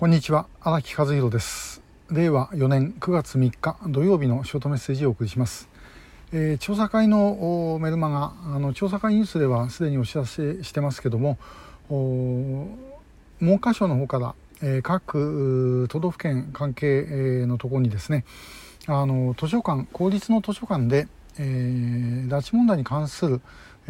こんにちは。荒木和弘です。令和4年9月3日土曜日のショートメッセージをお送りします、えー、調査会のメルマガあの調査会ニュースではすでにお知らせしてますけども文科省の方から、えー、各都道府県関係のところにですねあの図書館公立の図書館で、えー、拉致問題に関する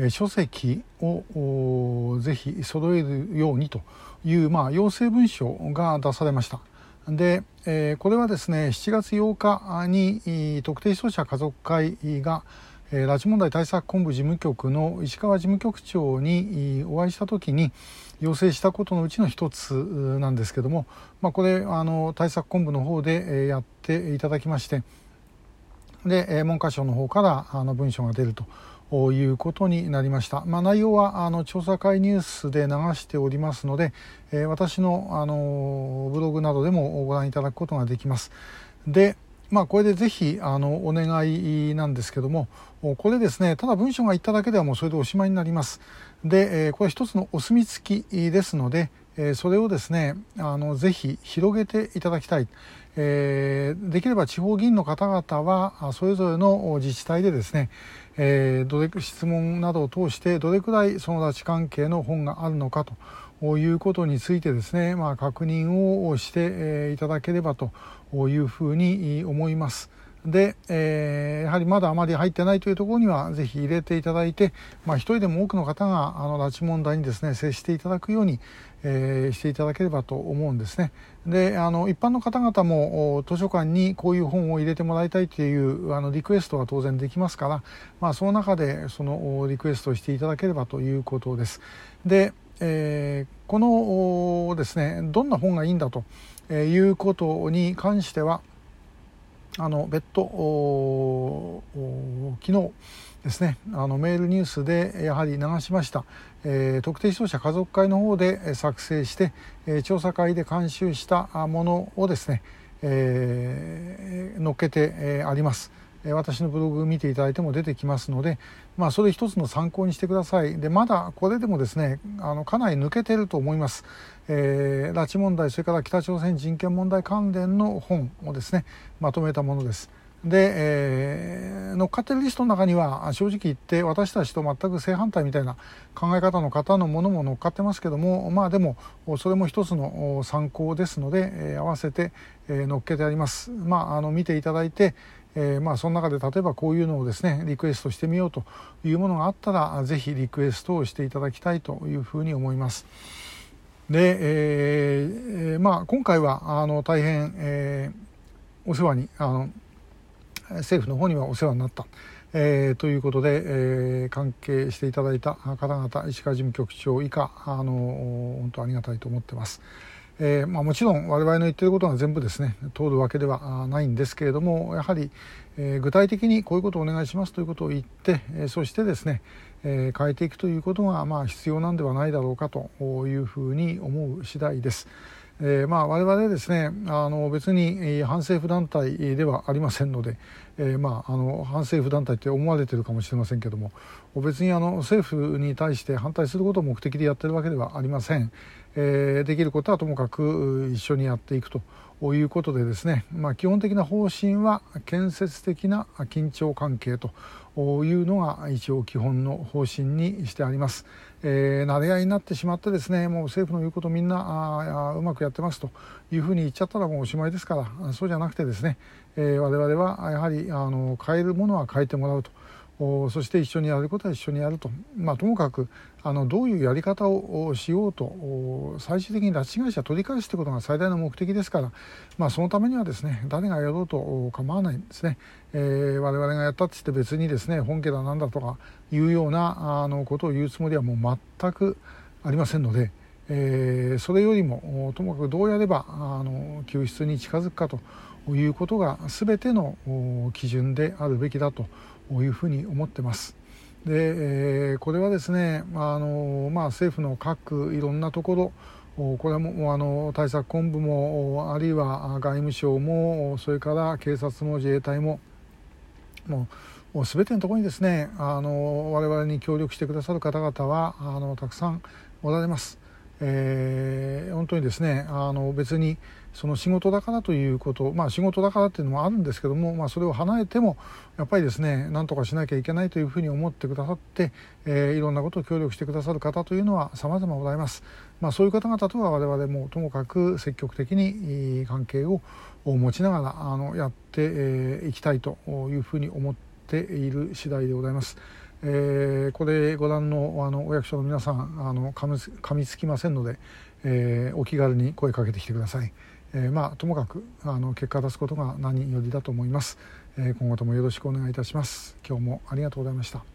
書籍をぜひ揃えるようにという、まあ、要請文書が出されました。で、えー、これはですね7月8日に特定失踪者家族会が、拉致問題対策本部事務局の石川事務局長にお会いした時に要請したことのうちの一つなんですけども、まあ、これあの対策本部の方でやっていただきましてで文科省の方からあの文書が出るということになりました、まあ、内容はあの調査会ニュースで流しておりますので、えー、私のあのブログなどでもご覧いただくことができます。でまあ、これでぜひあのお願いなんですけどもこれですねただ文章が言っただけではもうそれでおしまいになります。で、え、これ一つのお墨付きですので、え、それをですねあのぜひ広げていただきたい、え、できれば地方議員の方々はそれぞれの自治体でですねえ、どれ質問などを通してどれくらいその拉致関係の本があるのかということについてですね、まあ、確認をして、いただければというふうに思います。で、えー、やはりまだあまり入ってないというところにはぜひ入れていただいて、まあ、一人でも多くの方があの拉致問題にですね接していただくように、えー、していただければと思うんですね。であの一般の方々も図書館にこういう本を入れてもらいたいというあのリクエストは当然できますから、まあ、その中でそのリクエストをしていただければということです。で、えー、このですねどんな本がいいんだということに関してはあの別途昨日ですね。あのメールニュースでやはり流しました、えー、特定失踪者家族会の方で作成して、え、調査会で監修したものをですね、えー、載っけて、え、あります。私のブログ見ていただいても出てきますので、まあ、それ一つの参考にしてください。でまだこれでもですねあのかなり抜けてると思います、えー、拉致問題それから北朝鮮人権問題関連の本をですねまとめたものです。で、えー、乗っかってるリストの中には正直言って私たちと全く正反対みたいな考え方の方のものも乗っかってますけどもまあでもそれも一つの参考ですので、えー、合わせて、えー、乗っけてあります。まあ、あの見ていただいてえー、まあその中で例えばこういうのをですねリクエストしてみようというものがあったらぜひリクエストをしていただきたいというふうに思います。で、えー、まあ今回はあの大変、えー、お世話にあの政府の方にはお世話になった。えー、ということで、えー、関係していただいた方々石川事務局長以下あの本当ありがたいと思ってます。えー、まあ、もちろん我々の言ってることが全部ですね通るわけではないんですけれどもやはり、えー、具体的にこういうことをお願いしますということを言って、えー、そしてですね、え変えていくということがまあ必要なんではないだろうかというふうに思う次第です。えー、まあ我々ですねあの別に反政府団体ではありませんので、えー、まああの反政府団体って思われてるかもしれませんけども別にあの政府に対して反対することを目的でやってるわけではありません。えー、できることはともかく一緒にやっていくということでですね、まあ、基本的な方針は建設的な緊張関係というのが一応基本の方針にしてあります。えー、慣れ合いになってしまってですねもう政府の言うことみんなあうまくやってますというふうに言っちゃったらもうおしまいですからそうじゃなくてですね、えー、我々はやはりあの変えるものは変えてもらうと。そして一緒にやることは一緒にやると、まあ、ともかくあのどういうやり方をしようと最終的に拉致被害者取り返すということが最大の目的ですから、まあ、そのためにはですね誰がやろうと構わないんですね、えー、我々がやったって言って別にですね本家だなんだとかいうようなあのことを言うつもりはもう全くありませんので。えー、それよりもともかくどうやればあの救出に近づくかということが全ての基準であるべきだというふうに思ってます。で、え、これはですね、あのまあ、政府の各いろんなところこれもあの対策本部もあるいは外務省もそれから警察も自衛隊ももう全てのところにですねあの我々に協力してくださる方々はあのたくさんおられます。えー、本当にですねあの別にその仕事だからということまあ仕事だからっていうのもあるんですけども、まあ、それを離れてもやっぱりですね何とかしなきゃいけないというふうに思ってくださって、えー、いろんなことを協力してくださる方というのは様々ございます。まあ、そういう方々とは我々もともかく積極的に関係を持ちながらあのやってい、えー、きたいというふうに思っている次第でございます。えー、これご覧のあのお役所の皆さんあの噛みつきませんので、えー、お気軽に声かけてきてください。えー、まあともかくあの結果出すことが何よりだと思います、えー、今後ともよろしくお願いいたします。今日もありがとうございました。